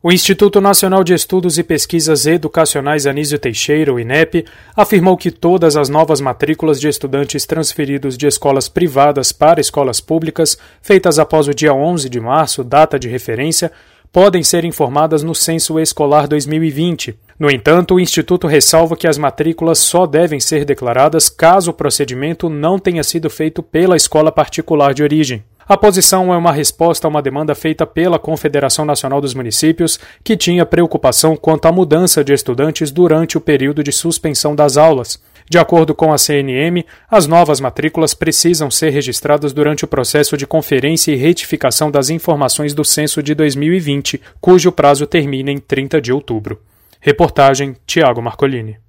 O Instituto Nacional de Estudos e Pesquisas Educacionais Anísio Teixeira, o INEP, afirmou que todas as novas matrículas de estudantes transferidos de escolas privadas para escolas públicas, feitas após o dia 11 de março, data de referência, podem ser informadas no Censo Escolar 2020. No entanto, o Instituto ressalva que as matrículas só devem ser declaradas caso o procedimento não tenha sido feito pela escola particular de origem. A posição é uma resposta a uma demanda feita pela Confederação Nacional dos Municípios, que tinha preocupação quanto à mudança de estudantes durante o período de suspensão das aulas. De acordo com a CNM, as novas matrículas precisam ser registradas durante o processo de conferência e retificação das informações do censo de 2020, cujo prazo termina em 30 de outubro. Reportagem Tiago Marcolini.